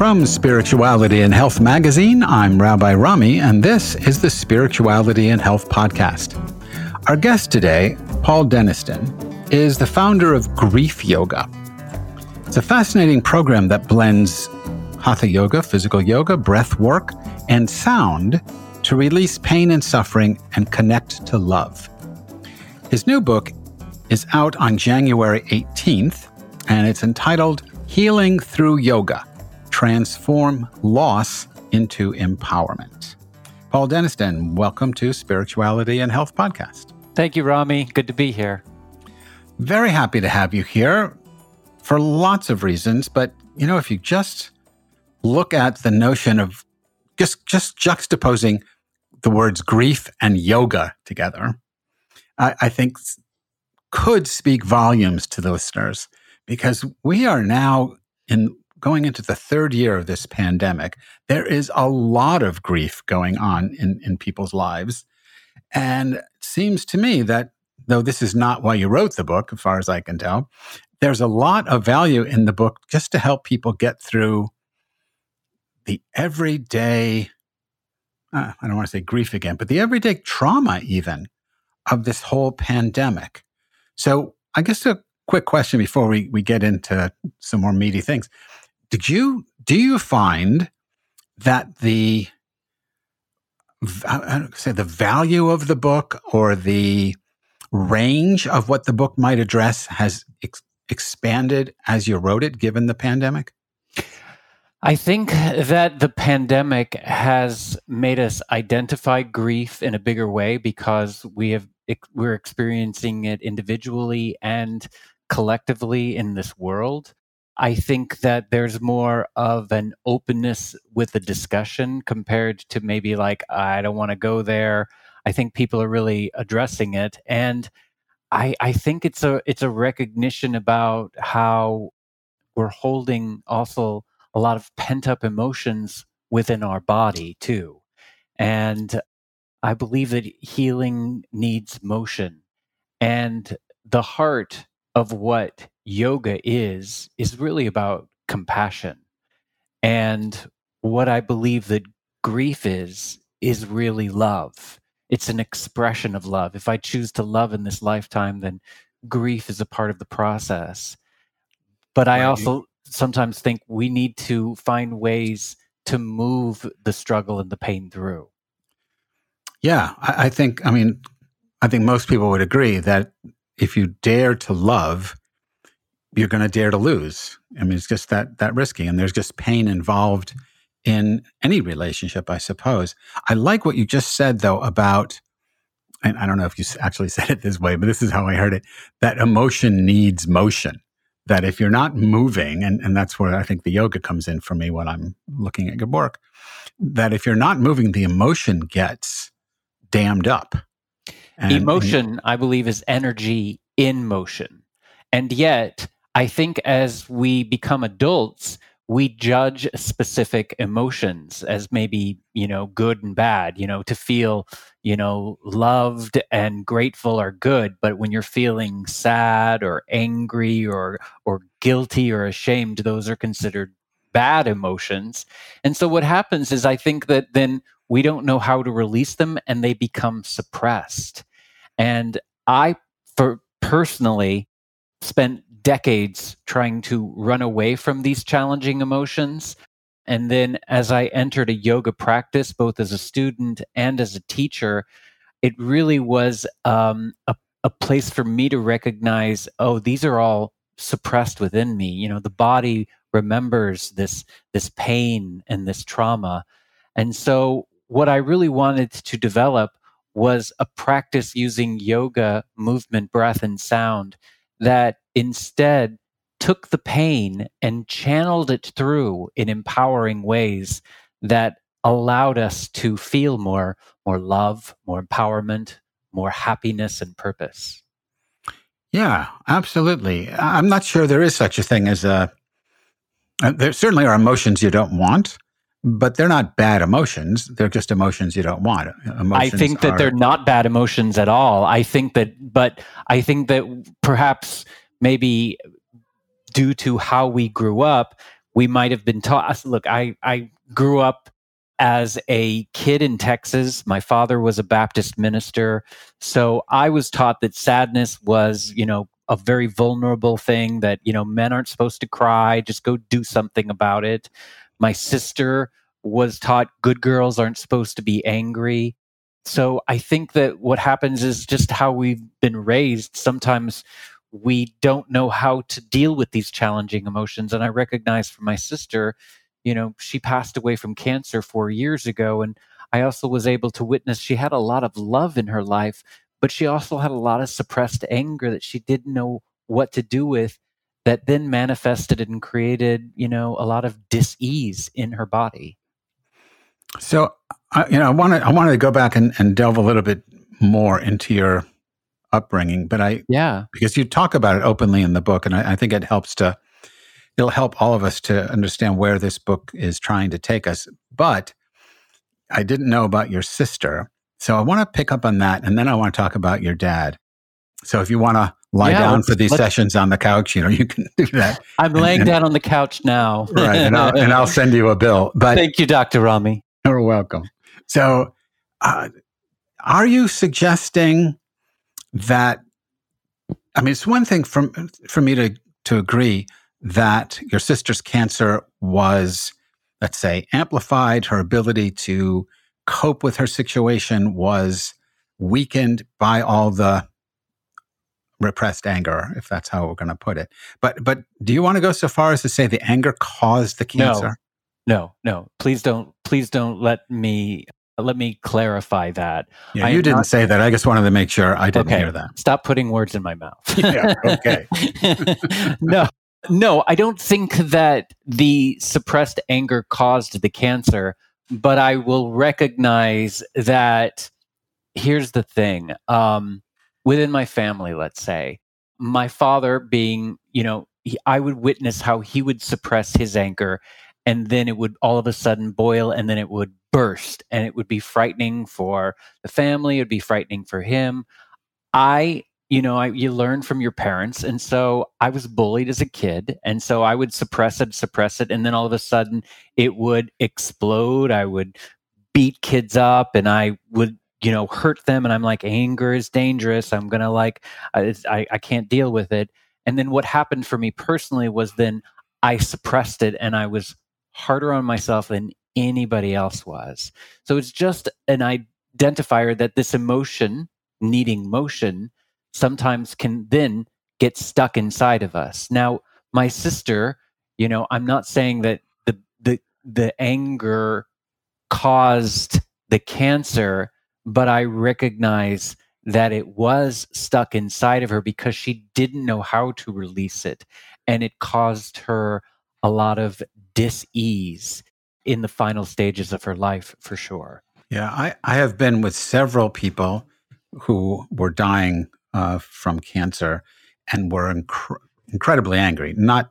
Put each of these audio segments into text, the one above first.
From Spirituality and Health magazine, I'm Rabbi Rami, and this is the Spirituality and Health podcast. Our guest today, Paul Denniston, is the founder of Grief Yoga. It's a fascinating program that blends hatha yoga, physical yoga, breath work, and sound to release pain and suffering and connect to love. His new book is out on January 18th, and it's entitled Healing Through Yoga transform loss into empowerment. Paul Denniston, welcome to Spirituality and Health Podcast. Thank you, Rami. Good to be here. Very happy to have you here for lots of reasons. But, you know, if you just look at the notion of just, just juxtaposing the words grief and yoga together, I, I think could speak volumes to the listeners because we are now in going into the third year of this pandemic, there is a lot of grief going on in, in people's lives. And it seems to me that though this is not why you wrote the book, as far as I can tell, there's a lot of value in the book just to help people get through the everyday, uh, I don't want to say grief again, but the everyday trauma, even of this whole pandemic. So, I guess a quick question before we, we get into some more meaty things. Did you do you find that the say the value of the book or the range of what the book might address has ex- expanded as you wrote it, given the pandemic? I think that the pandemic has made us identify grief in a bigger way because we have we're experiencing it individually and collectively in this world. I think that there's more of an openness with the discussion compared to maybe like, I don't want to go there. I think people are really addressing it. And I, I think it's a it's a recognition about how we're holding also a lot of pent up emotions within our body too. And I believe that healing needs motion. And the heart of what yoga is is really about compassion. And what i believe that grief is is really love. It's an expression of love. If i choose to love in this lifetime then grief is a part of the process. But i also sometimes think we need to find ways to move the struggle and the pain through. Yeah i, I think i mean i think most people would agree that if you dare to love you're going to dare to lose. I mean, it's just that that risky, and there's just pain involved in any relationship, I suppose. I like what you just said though about, and I don't know if you actually said it this way, but this is how I heard it: that emotion needs motion. That if you're not moving, and, and that's where I think the yoga comes in for me when I'm looking at your that if you're not moving, the emotion gets dammed up. And, emotion, and, I believe, is energy in motion. And yet, I think as we become adults, we judge specific emotions as maybe, you know, good and bad, you know, to feel, you know, loved and grateful are good. But when you're feeling sad or angry or, or guilty or ashamed, those are considered bad emotions. And so what happens is I think that then we don't know how to release them and they become suppressed. And I, for personally, spent decades trying to run away from these challenging emotions. And then as I entered a yoga practice, both as a student and as a teacher, it really was um, a, a place for me to recognize oh, these are all suppressed within me. You know, the body remembers this this pain and this trauma. And so what I really wanted to develop was a practice using yoga, movement, breath, and sound that instead took the pain and channeled it through in empowering ways that allowed us to feel more more love, more empowerment, more happiness and purpose. Yeah, absolutely. I'm not sure there is such a thing as a. Uh, there certainly are emotions you don't want, but they're not bad emotions. They're just emotions you don't want. Emotions I think that are, they're not bad emotions at all. I think that, but I think that perhaps maybe due to how we grew up, we might have been taught. Look, I I grew up as a kid in Texas. My father was a Baptist minister. So I was taught that sadness was, you know, a very vulnerable thing that, you know, men aren't supposed to cry, just go do something about it. My sister was taught good girls aren't supposed to be angry. So I think that what happens is just how we've been raised. Sometimes we don't know how to deal with these challenging emotions. And I recognize for my sister, you know, she passed away from cancer four years ago. And I also was able to witness she had a lot of love in her life, but she also had a lot of suppressed anger that she didn't know what to do with that then manifested and created, you know, a lot of dis-ease in her body. So, uh, you know, I wanted I wanted to go back and, and delve a little bit more into your upbringing, but I yeah because you talk about it openly in the book, and I, I think it helps to it'll help all of us to understand where this book is trying to take us. But I didn't know about your sister. So I want to pick up on that. And then I want to talk about your dad. So if you want to lie yeah, down for these sessions on the couch, you know, you can do that. I'm and, laying and, down on the couch now. right. And I'll, and I'll send you a bill. But thank you, Dr. Rami. You're welcome. So uh, are you suggesting that, I mean, it's one thing for, for me to, to agree that your sister's cancer was, let's say, amplified, her ability to cope with her situation was weakened by all the repressed anger, if that's how we're going to put it. But but do you want to go so far as to say the anger caused the cancer? No, no, no. Please don't. Please don't let me let me clarify that. Yeah, you didn't not, say that. I just wanted to make sure I didn't okay, hear that. Stop putting words in my mouth. yeah, okay. no, no, I don't think that the suppressed anger caused the cancer, but I will recognize that here's the thing. Um, within my family, let's say, my father being, you know, he, I would witness how he would suppress his anger and then it would all of a sudden boil and then it would burst and it would be frightening for the family, it would be frightening for him. I you know, I, you learn from your parents. And so I was bullied as a kid. And so I would suppress it, suppress it. And then all of a sudden it would explode. I would beat kids up and I would, you know, hurt them. And I'm like, anger is dangerous. I'm to like, I, I, I can't deal with it. And then what happened for me personally was then I suppressed it and I was harder on myself than anybody else was. So it's just an identifier that this emotion, needing motion, sometimes can then get stuck inside of us. Now, my sister, you know, I'm not saying that the the the anger caused the cancer, but I recognize that it was stuck inside of her because she didn't know how to release it and it caused her a lot of dis-ease in the final stages of her life for sure. Yeah, I, I have been with several people who were dying uh, from cancer and were inc- incredibly angry, not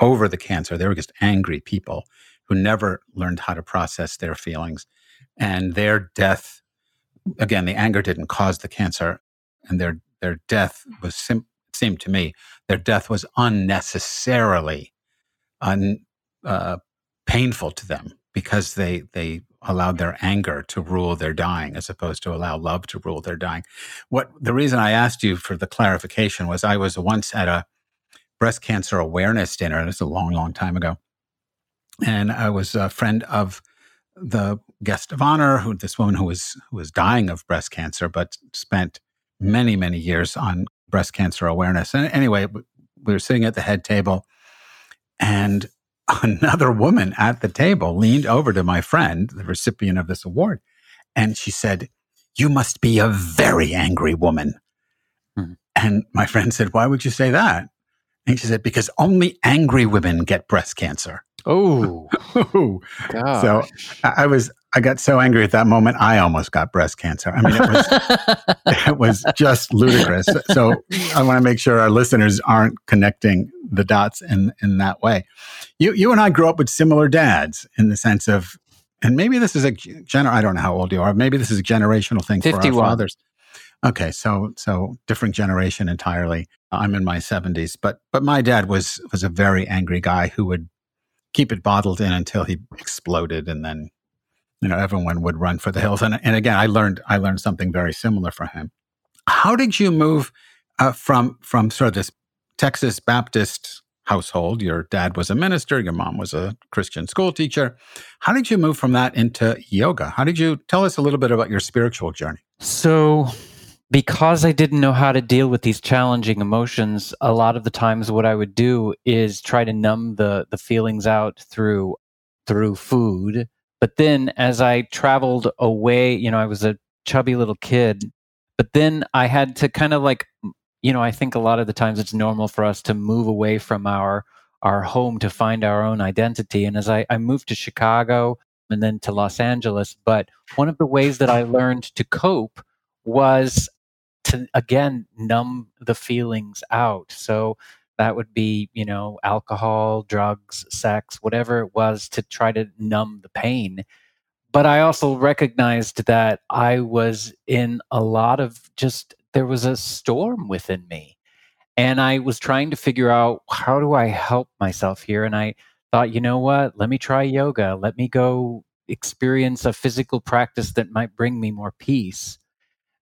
over the cancer. They were just angry people who never learned how to process their feelings. And their death, again, the anger didn't cause the cancer, and their, their death was, sim- seemed to me, their death was unnecessarily un, uh, painful to them because they, they allowed their anger to rule their dying as opposed to allow love to rule their dying. What the reason I asked you for the clarification was I was once at a breast cancer awareness dinner. This is a long, long time ago. And I was a friend of the guest of honor, who this woman who was who was dying of breast cancer, but spent many, many years on breast cancer awareness. And anyway, we were sitting at the head table, and another woman at the table leaned over to my friend, the recipient of this award, and she said, You must be a very angry woman. Mm-hmm. And my friend said, Why would you say that? And she said, Because only angry women get breast cancer. Oh, so I was, I got so angry at that moment, I almost got breast cancer. I mean, it was, it was just ludicrous. So I want to make sure our listeners aren't connecting the dots in, in that way. You, you and I grew up with similar dads in the sense of, and maybe this is a gener, I don't know how old you are. Maybe this is a generational thing 51. for our fathers. Okay, so so different generation entirely. I'm in my 70s, but but my dad was was a very angry guy who would keep it bottled in until he exploded, and then you know everyone would run for the hills. And and again, I learned I learned something very similar from him. How did you move uh, from from sort of this Texas Baptist household? Your dad was a minister, your mom was a Christian school teacher. How did you move from that into yoga? How did you tell us a little bit about your spiritual journey? So because I didn't know how to deal with these challenging emotions, a lot of the times what I would do is try to numb the the feelings out through through food. But then as I traveled away, you know, I was a chubby little kid, but then I had to kind of like you know, I think a lot of the times it's normal for us to move away from our our home to find our own identity. And as I, I moved to Chicago and then to Los Angeles, but one of the ways that I learned to cope was to again numb the feelings out. So that would be, you know, alcohol, drugs, sex, whatever it was to try to numb the pain. But I also recognized that I was in a lot of just, there was a storm within me. And I was trying to figure out how do I help myself here? And I thought, you know what? Let me try yoga. Let me go experience a physical practice that might bring me more peace.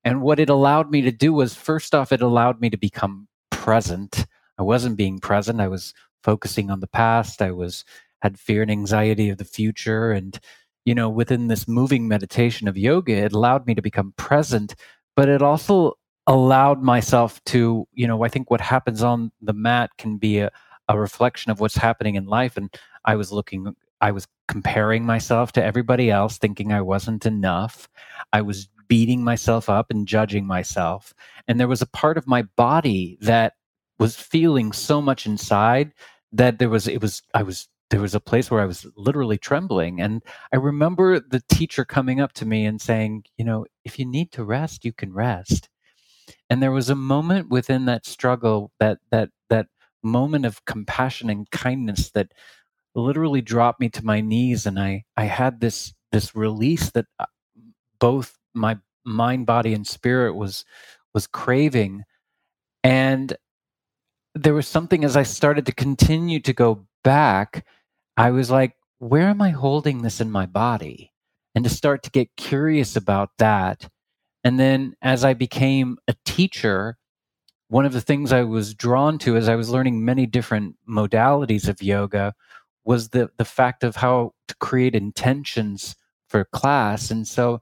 And what it allowed me to do was, first off, it allowed me to become present. I wasn't being present. I was focusing on the past. I was had fear and anxiety of the future. And, you know, within this moving meditation of yoga, it allowed me to become present, but it also allowed myself to, you know, I think what happens on the mat can be a, a reflection of what's happening in life. And I was looking, I was comparing myself to everybody else, thinking I wasn't enough. I was beating myself up and judging myself. And there was a part of my body that was feeling so much inside that there was, it was, I was, there was a place where I was literally trembling. And I remember the teacher coming up to me and saying, you know, if you need to rest, you can rest. And there was a moment within that struggle, that, that, that moment of compassion and kindness that literally dropped me to my knees. And I, I had this, this release that uh, both my mind body and spirit was was craving and there was something as i started to continue to go back i was like where am i holding this in my body and to start to get curious about that and then as i became a teacher one of the things i was drawn to as i was learning many different modalities of yoga was the the fact of how to create intentions for class and so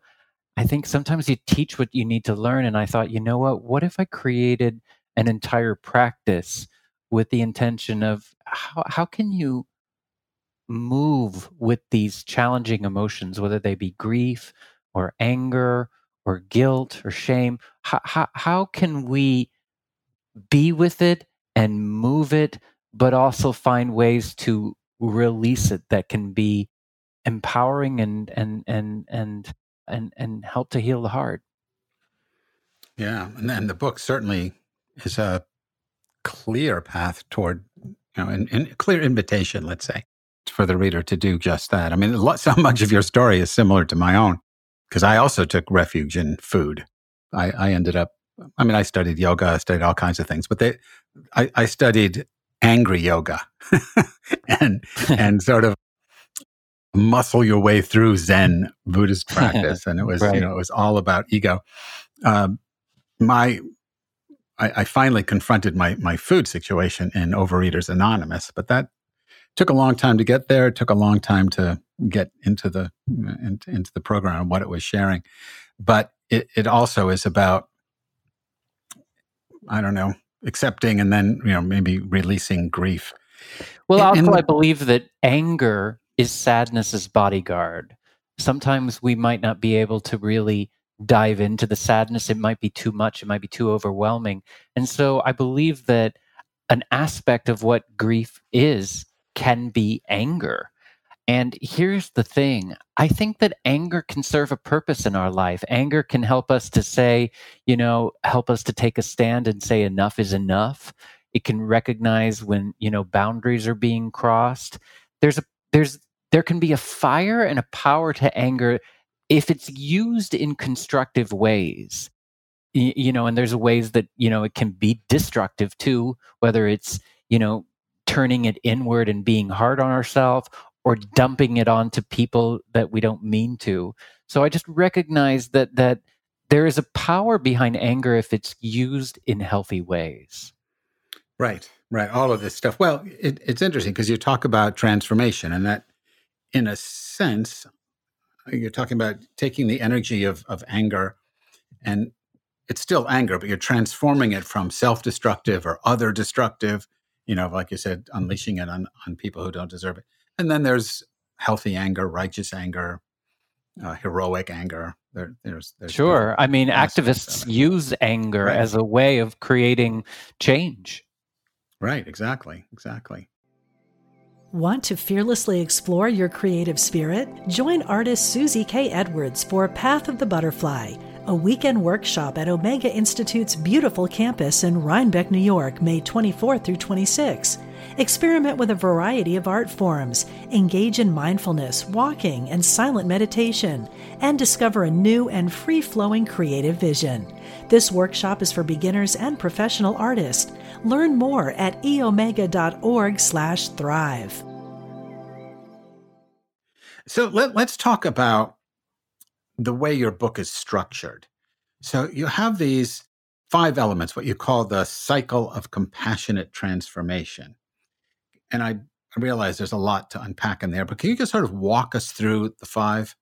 I think sometimes you teach what you need to learn. And I thought, you know what? What if I created an entire practice with the intention of how, how can you move with these challenging emotions, whether they be grief or anger or guilt or shame? How, how, how can we be with it and move it, but also find ways to release it that can be empowering and and and and and and help to heal the heart. Yeah, and then the book certainly is a clear path toward you know, and, clear invitation, let's say, for the reader to do just that. I mean, so much of your story is similar to my own because I also took refuge in food. I, I ended up, I mean, I studied yoga, I studied all kinds of things, but they, I, I studied angry yoga and and sort of muscle your way through Zen Buddhist practice, and it was right. you know it was all about ego. Um, my I, I, finally confronted my my food situation in Overeaters Anonymous, but that took a long time to get there. It took a long time to get into the uh, into, into the program and what it was sharing, but it, it also is about I don't know accepting and then you know maybe releasing grief. Well, and, also and, I believe that anger is sadness's bodyguard. Sometimes we might not be able to really dive into the sadness. It might be too much, it might be too overwhelming. And so I believe that an aspect of what grief is can be anger. And here's the thing I think that anger can serve a purpose in our life. Anger can help us to say, you know, help us to take a stand and say enough is enough. It can recognize when, you know, boundaries are being crossed. There's a there's there can be a fire and a power to anger if it's used in constructive ways you, you know and there's ways that you know it can be destructive too whether it's you know turning it inward and being hard on ourselves or mm-hmm. dumping it onto people that we don't mean to. So i just recognize that that there is a power behind anger if it's used in healthy ways. Right right all of this stuff. Well it, it's interesting because you talk about transformation and that in a sense, you're talking about taking the energy of, of anger and it's still anger, but you're transforming it from self destructive or other destructive, you know, like you said, unleashing it on, on people who don't deserve it. And then there's healthy anger, righteous anger, uh, heroic anger. There, there's, there's sure. I mean, activists use anger right. as a way of creating change. Right. Exactly. Exactly. Want to fearlessly explore your creative spirit? Join artist Susie K. Edwards for Path of the Butterfly, a weekend workshop at Omega Institute's beautiful campus in Rhinebeck, New York, May 24 through 26. Experiment with a variety of art forms, engage in mindfulness, walking, and silent meditation, and discover a new and free flowing creative vision. This workshop is for beginners and professional artists. Learn more at eomega.org/thrive. So let, let's talk about the way your book is structured. So you have these five elements, what you call the cycle of compassionate transformation. And I, I realize there's a lot to unpack in there, but can you just sort of walk us through the five?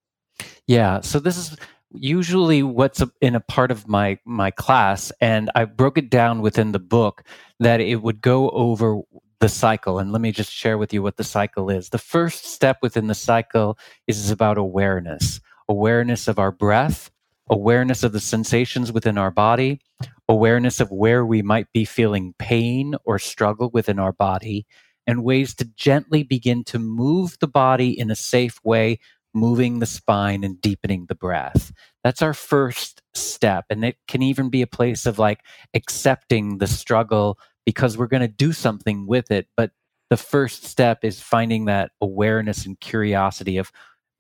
Yeah. So this is usually what's in a part of my my class and i broke it down within the book that it would go over the cycle and let me just share with you what the cycle is. The first step within the cycle is about awareness. Awareness of our breath awareness of the sensations within our body awareness of where we might be feeling pain or struggle within our body and ways to gently begin to move the body in a safe way moving the spine and deepening the breath. That's our first step. And it can even be a place of like accepting the struggle because we're going to do something with it. But the first step is finding that awareness and curiosity of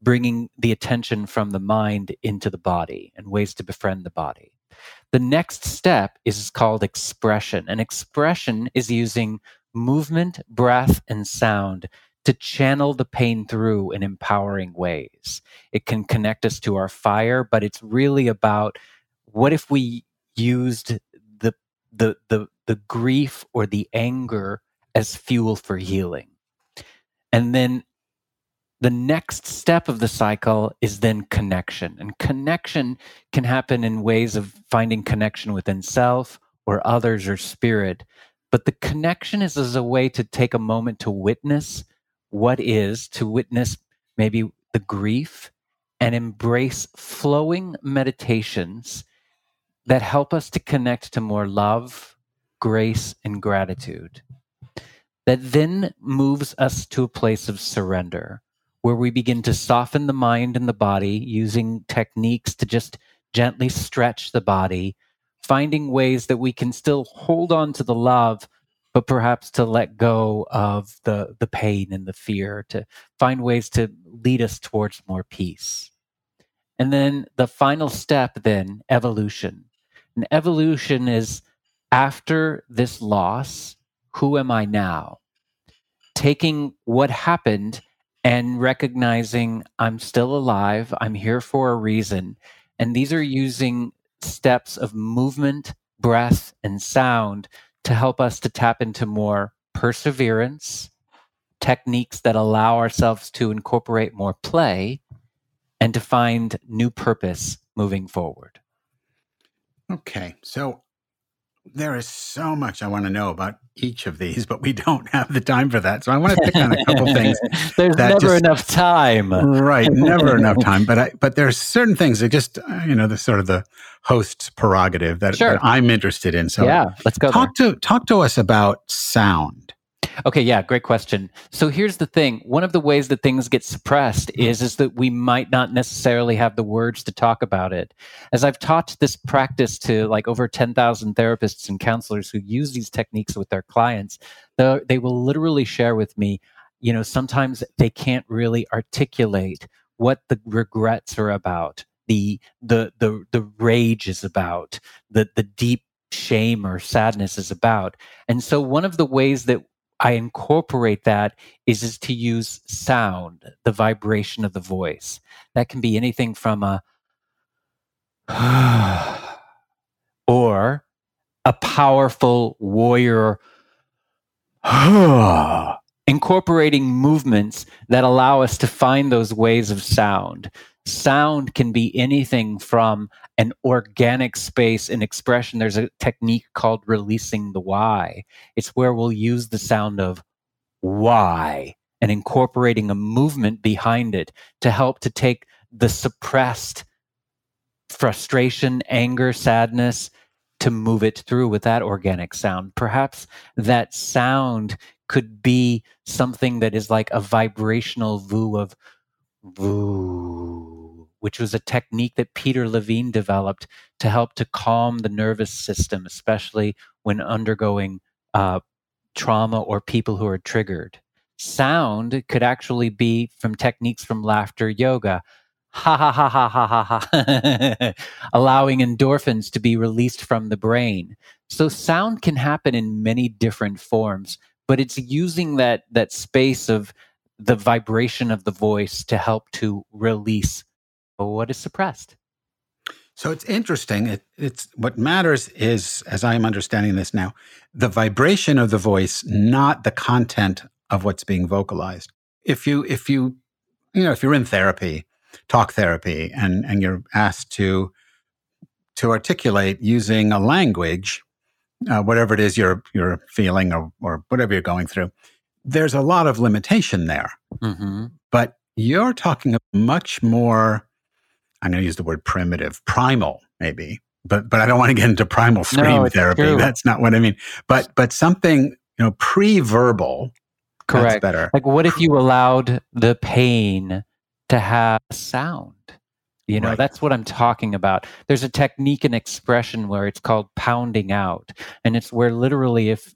bringing the attention from the mind into the body and ways to befriend the body. The next step is called expression. And expression is using movement, breath, and sound to channel the pain through in empowering ways. It can connect us to our fire, but it's really about what if we used the the the the grief or the anger as fuel for healing. And then the next step of the cycle is then connection. And connection can happen in ways of finding connection within self or others or spirit. But the connection is as a way to take a moment to witness what is to witness maybe the grief and embrace flowing meditations that help us to connect to more love, grace, and gratitude. That then moves us to a place of surrender, where we begin to soften the mind and the body using techniques to just gently stretch the body, finding ways that we can still hold on to the love but perhaps to let go of the the pain and the fear to find ways to lead us towards more peace. And then the final step then evolution. And evolution is after this loss who am i now? Taking what happened and recognizing I'm still alive, I'm here for a reason. And these are using steps of movement, breath, and sound to help us to tap into more perseverance, techniques that allow ourselves to incorporate more play, and to find new purpose moving forward. Okay. So there is so much I want to know about each of these, but we don't have the time for that. So I want to pick on a couple things. There's never just, enough time. right, never enough time. But I, but there's certain things that just uh, you know the sort of the host's prerogative that, sure. that I'm interested in. So yeah, let's go. Talk there. to talk to us about sound. Okay, yeah, great question. So here's the thing. One of the ways that things get suppressed mm-hmm. is is that we might not necessarily have the words to talk about it. As I've taught this practice to like over 10,000 therapists and counselors who use these techniques with their clients, they will literally share with me, you know, sometimes they can't really articulate what the regrets are about, the the the the rage is about, the the deep shame or sadness is about. And so one of the ways that I incorporate that is, is to use sound, the vibration of the voice. That can be anything from a or a powerful warrior incorporating movements that allow us to find those ways of sound. Sound can be anything from an organic space and expression. There's a technique called releasing the why. It's where we'll use the sound of why and incorporating a movement behind it to help to take the suppressed frustration, anger, sadness to move it through with that organic sound. Perhaps that sound could be something that is like a vibrational voo of which was a technique that Peter Levine developed to help to calm the nervous system, especially when undergoing uh, trauma or people who are triggered. Sound could actually be from techniques from laughter yoga. Ha ha ha ha ha ha ha. Allowing endorphins to be released from the brain. So sound can happen in many different forms, but it's using that that space of the vibration of the voice to help to release what is suppressed. So it's interesting. It, it's what matters is, as I am understanding this now, the vibration of the voice, not the content of what's being vocalized. If you, if you, you know, if you're in therapy, talk therapy, and and you're asked to to articulate using a language, uh, whatever it is you're you're feeling or or whatever you're going through, there's a lot of limitation there. Mm-hmm. But you're talking much more, I'm going to use the word primitive, primal, maybe. But but I don't want to get into primal scream no, therapy. True. That's not what I mean. But but something you know pre-verbal. Correct. better. Like what if you allowed the pain to have sound? You know, right. that's what I'm talking about. There's a technique and expression where it's called pounding out. And it's where literally, if,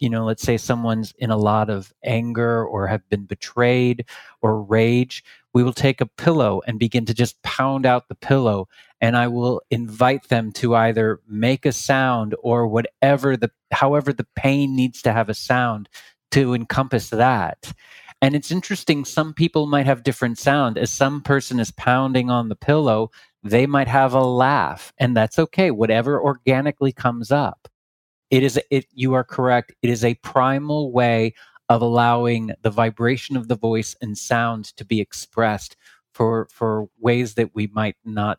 you know, let's say someone's in a lot of anger or have been betrayed or rage, we will take a pillow and begin to just pound out the pillow. And I will invite them to either make a sound or whatever the, however the pain needs to have a sound to encompass that. And it's interesting, some people might have different sound. As some person is pounding on the pillow, they might have a laugh, and that's okay. Whatever organically comes up. It is it you are correct. It is a primal way of allowing the vibration of the voice and sound to be expressed for for ways that we might not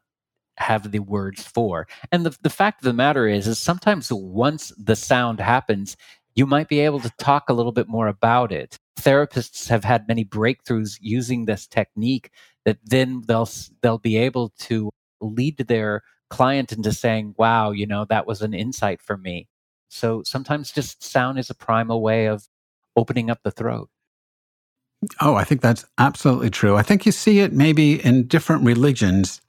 have the words for. And the, the fact of the matter is, is sometimes once the sound happens, you might be able to talk a little bit more about it. Therapists have had many breakthroughs using this technique that then they'll they'll be able to lead their client into saying, "Wow, you know, that was an insight for me." So sometimes just sound is a primal way of opening up the throat. Oh, I think that's absolutely true. I think you see it maybe in different religions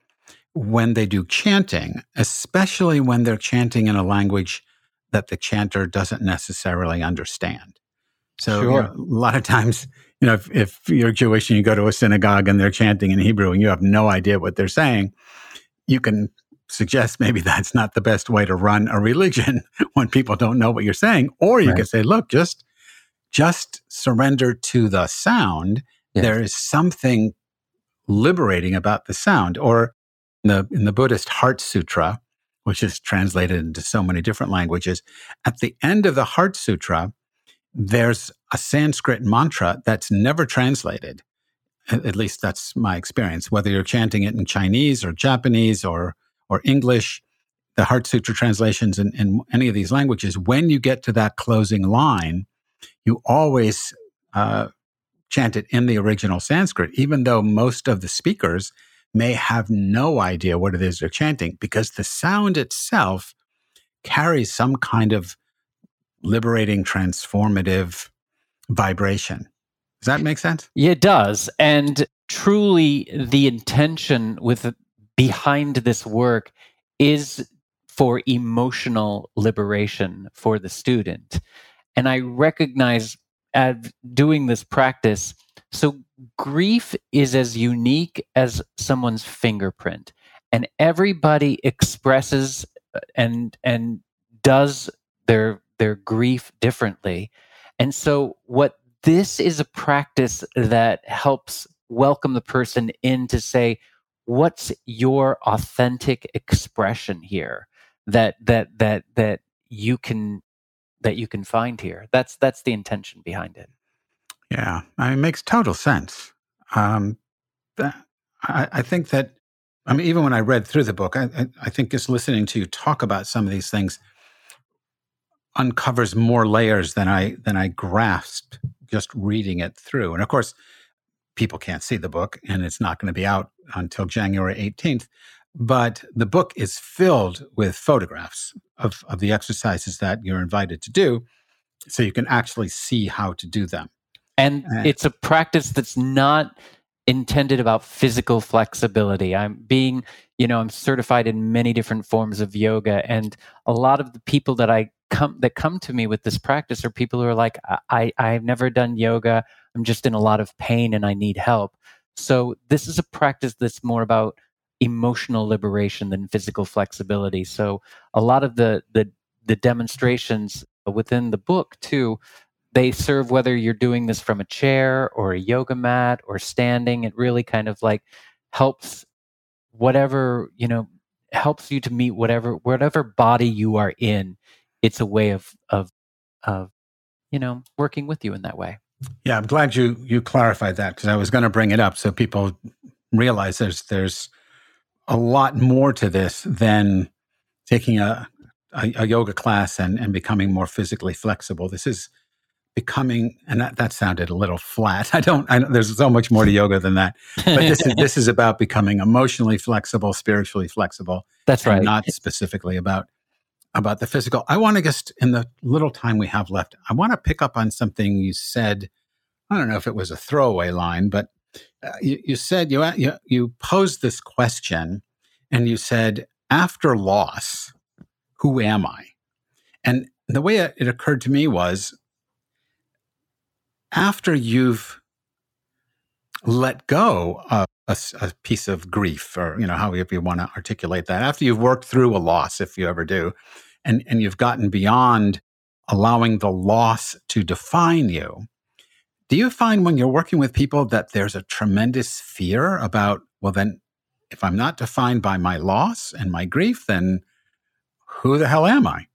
when they do chanting, especially when they're chanting in a language that the chanter doesn't necessarily understand. So sure. you know, a lot of times, you know, if, if, you're Jewish and you go to a synagogue and they're chanting in Hebrew and you have no idea what they're saying, you can suggest maybe that's not the best way to run a religion when people don't know what you're saying. Or you right. can say, look, just just surrender to the sound Yes. There is something liberating about the sound. Or in the, in the Buddhist Heart Sutra, which is translated into so many different languages, at the end of the Heart Sutra, there's a Sanskrit mantra that's never translated. At least that's my experience. Whether you're chanting it in Chinese or Japanese or or English, the Heart Sutra translations in, in any of these languages, when you get to that closing line, you always uh, chant it in the original Sanskrit, even though most of the speakers may have no idea what it is they're chanting, because the sound itself carries some kind of liberating, transformative vibration. Does that make sense? Yeah, it does. And truly, the intention with behind this work is for emotional liberation for the student. And I recognize at doing this practice, so grief is as unique as someone's fingerprint, and everybody expresses uh, and and does their their grief differently. And so, what this is a practice that helps welcome the person in to say, what's your authentic expression here that that that that you can that you can find here? That's that's the intention behind it. Yeah I mean, it makes total sense. Um I, I think that i mean even when i read through the book I, I think just listening to you talk about some of these things uncovers more layers than I than I grasped just reading it through. And of course, people can't see the book, and it's not going to be out until January 18th. But the book is filled with photographs of, of the exercises that you're invited to do, so you can actually see how to do them. And, and it's a practice that's not intended about physical flexibility. I'm being, you know, I'm certified in many different forms of yoga, and a lot of the people that I come that come to me with this practice are people who are like, I I've never done yoga. I'm just in a lot of pain and I need help. So this is a practice that's more about emotional liberation than physical flexibility. So a lot of the the the demonstrations within the book too they serve whether you're doing this from a chair or a yoga mat or standing it really kind of like helps whatever you know helps you to meet whatever whatever body you are in it's a way of of of you know working with you in that way yeah i'm glad you you clarified that because i was going to bring it up so people realize there's there's a lot more to this than taking a a, a yoga class and and becoming more physically flexible. This is becoming and that, that sounded a little flat. I don't I, know there's so much more to yoga than that. But this is this is about becoming emotionally flexible spiritually flexible that's right. not specifically about about the physical. I want to just, in the little time we have left, I want to pick up on something you said. I don't know if it was a throwaway line, but uh, you, you, said you, you you posed this question, and you said, "After loss, who am I?" And the way it, it occurred to me was, after you've let go of a, a, piece of grief or you know however you want to articulate that after you've worked through a loss if you ever do and and you've gotten beyond allowing the loss to define you do you find when you're working with people that there's a tremendous fear about well then if i'm not defined by my loss and my grief then who the hell am i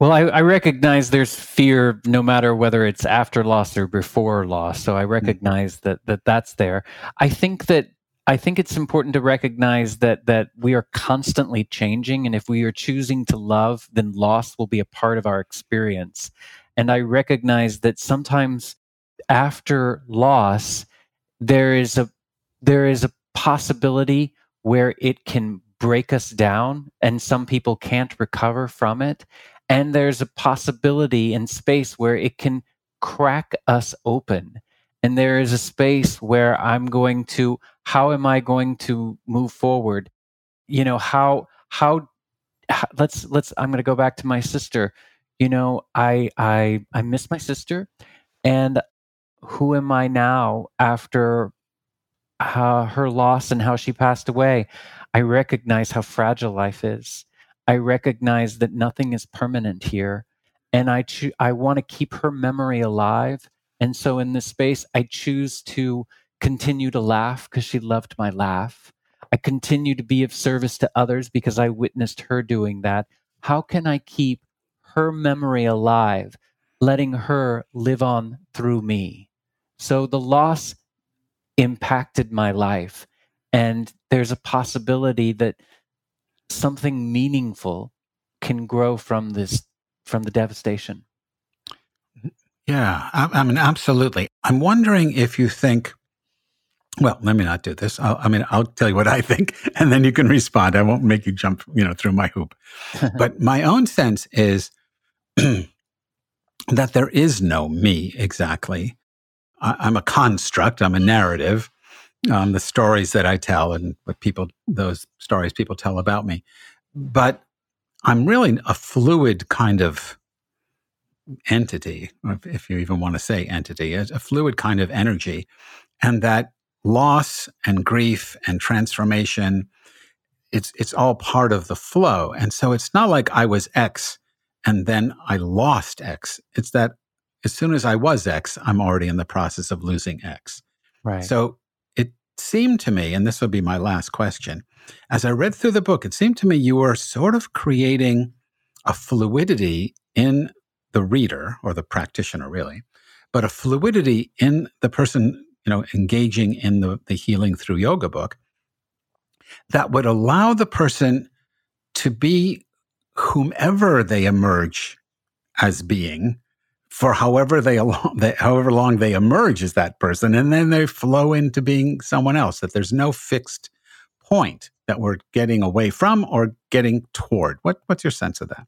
well, I, I, recognize there's fear no matter whether it's after loss or before loss. So I mm-hmm. recognize mm-hmm. that, that that's there. I think that I think it's important to recognize that that we are constantly changing, and if we are choosing to love, then loss will be a part of our experience. And I recognize that sometimes after loss, there is a there is a possibility where it can break us down, and some people can't recover from it. And there's a possibility in space where it can crack us open. And there is a space where I'm going to, how am I going to move forward? You know, how, how, let's, let's, I'm going to go back to my sister. You know, I, I, I miss my sister. And who am I now after uh, her loss and how she passed away? I recognize how fragile life is. I recognize that nothing is permanent here. And I, cho- I want to keep her memory alive And so in this space, I choose to continue to laugh because she loved my laugh. I continue to be of service to others because I witnessed her doing that. How can I keep her memory alive, letting her live on through me? So the loss impacted my life. And there's a possibility that something meaningful can grow from this, from the devastation. Yeah, I, I mean, absolutely. I'm wondering if you think well, let me not do this. I'll, I mean, I'll tell you what I think, and then you can respond. I won't make you jump, you know, through my hoop. but my own sense is that there is no me exactly. I, am a construct. I'm a narrative. Um, the stories that I tell and what people, those stories people tell about me, but I'm really a fluid kind of entity, if you even want to say entity, a, a fluid kind of energy, and that loss and grief and transformation it's it's all part of the flow. And so it's not like i was x and then i lost x. It's that as soon as i was x i'm already in the process of losing x. Right. So seemed to me and this will be my last question as i read through the book it seemed to me you were sort of creating a fluidity in the reader or the practitioner really but a fluidity in the person you know, engaging in the, the healing through yoga book that would allow the person to be whomever they emerge as being for however they, they however long they emerge as that person and then they flow into being someone else that there's no fixed point that we're getting away from or getting toward. What what's your sense of that?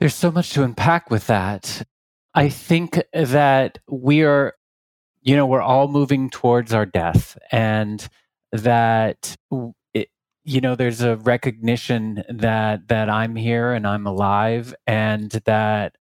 There's so much to unpack with that. I think that we are you know, we're all moving towards our death and that it, you know there's a recognition that that I'm here and I'm alive and that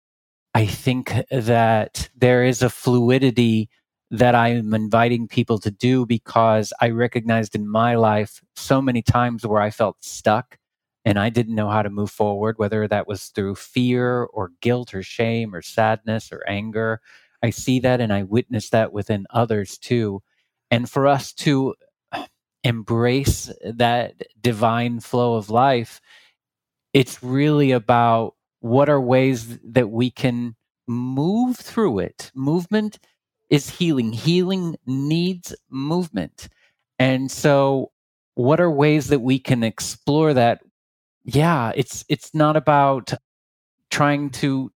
I think that there is a fluidity that I'm inviting people to do because I recognized in my life so many times where I felt stuck and I didn't know how to move forward, whether that was through fear or guilt or shame or sadness or anger. I see that and I witness that within others too. And for us to embrace that divine flow of life, it's really about what are ways that we can move through it. Movement is healing, healing needs movement. And so, what are ways that we can explore that? Yeah, it's it's not about trying to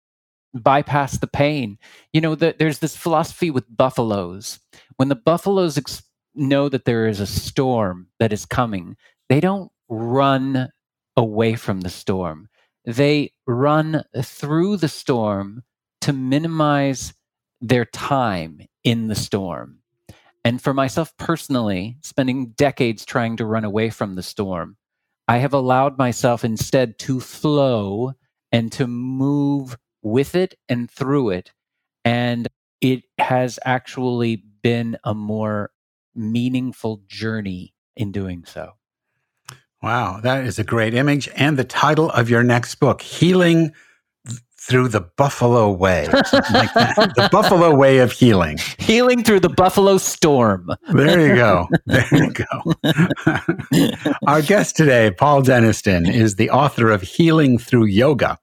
bypass the pain. You know, the, there's this philosophy with buffaloes. When the buffaloes ex- know that there is a storm that is coming, they don't run away from the storm. They run through the storm to minimize their time in the storm. And for myself personally, spending decades trying to run away from the storm, I have allowed myself instead to flow and to move with it and through it. And it has actually been a more meaningful journey in doing so. Wow, that is a great image. And the title of your next book, Healing Through the Buffalo Way. like the Buffalo Way of Healing. Healing through the Buffalo Storm. there you go. There you go. Our guest today, Paul Denniston, is the author of Healing Through Yoga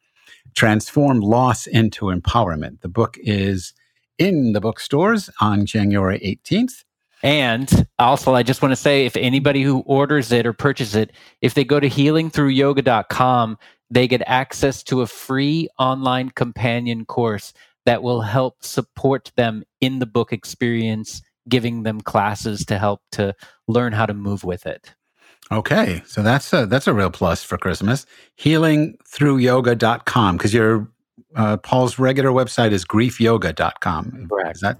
Transform Loss into Empowerment. The book is in the bookstores on January 18th. And also, I just want to say if anybody who orders it or purchases it, if they go to healingthroughyoga.com, they get access to a free online companion course that will help support them in the book experience, giving them classes to help to learn how to move with it. Okay, so that's a that's a real plus for Christmas. Healingthroughyoga.com because your uh, Paul's regular website is griefyoga.com. Correct. Is that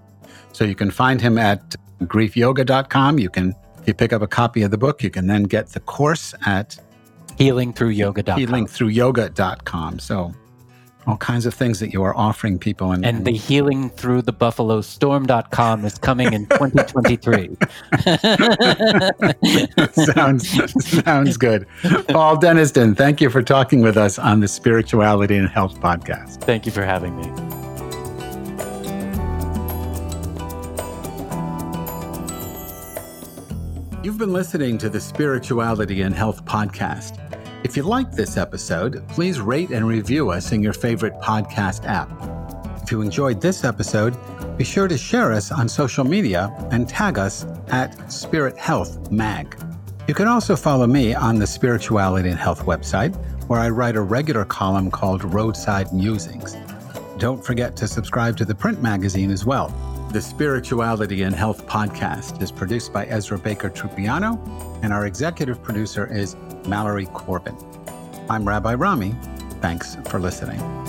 so? You can find him at griefyoga.com. You can, if you pick up a copy of the book, you can then get the course at healingthroughyoga.com. Healingthroughyoga.com. So all kinds of things that you are offering people. And, and the healing through the buffalo storm.com is coming in 2023. sounds, sounds good. Paul Denniston, thank you for talking with us on the Spirituality and Health podcast. Thank you for having me. You've been listening to the Spirituality and Health podcast. If you like this episode, please rate and review us in your favorite podcast app. If you enjoyed this episode, be sure to share us on social media and tag us at Spirit Health Mag. You can also follow me on the Spirituality and Health website, where I write a regular column called Roadside Musings. Don't forget to subscribe to the print magazine as well. The Spirituality and Health podcast is produced by Ezra Baker Trupiano, and our executive producer is Mallory Corbin. I'm Rabbi Rami. Thanks for listening.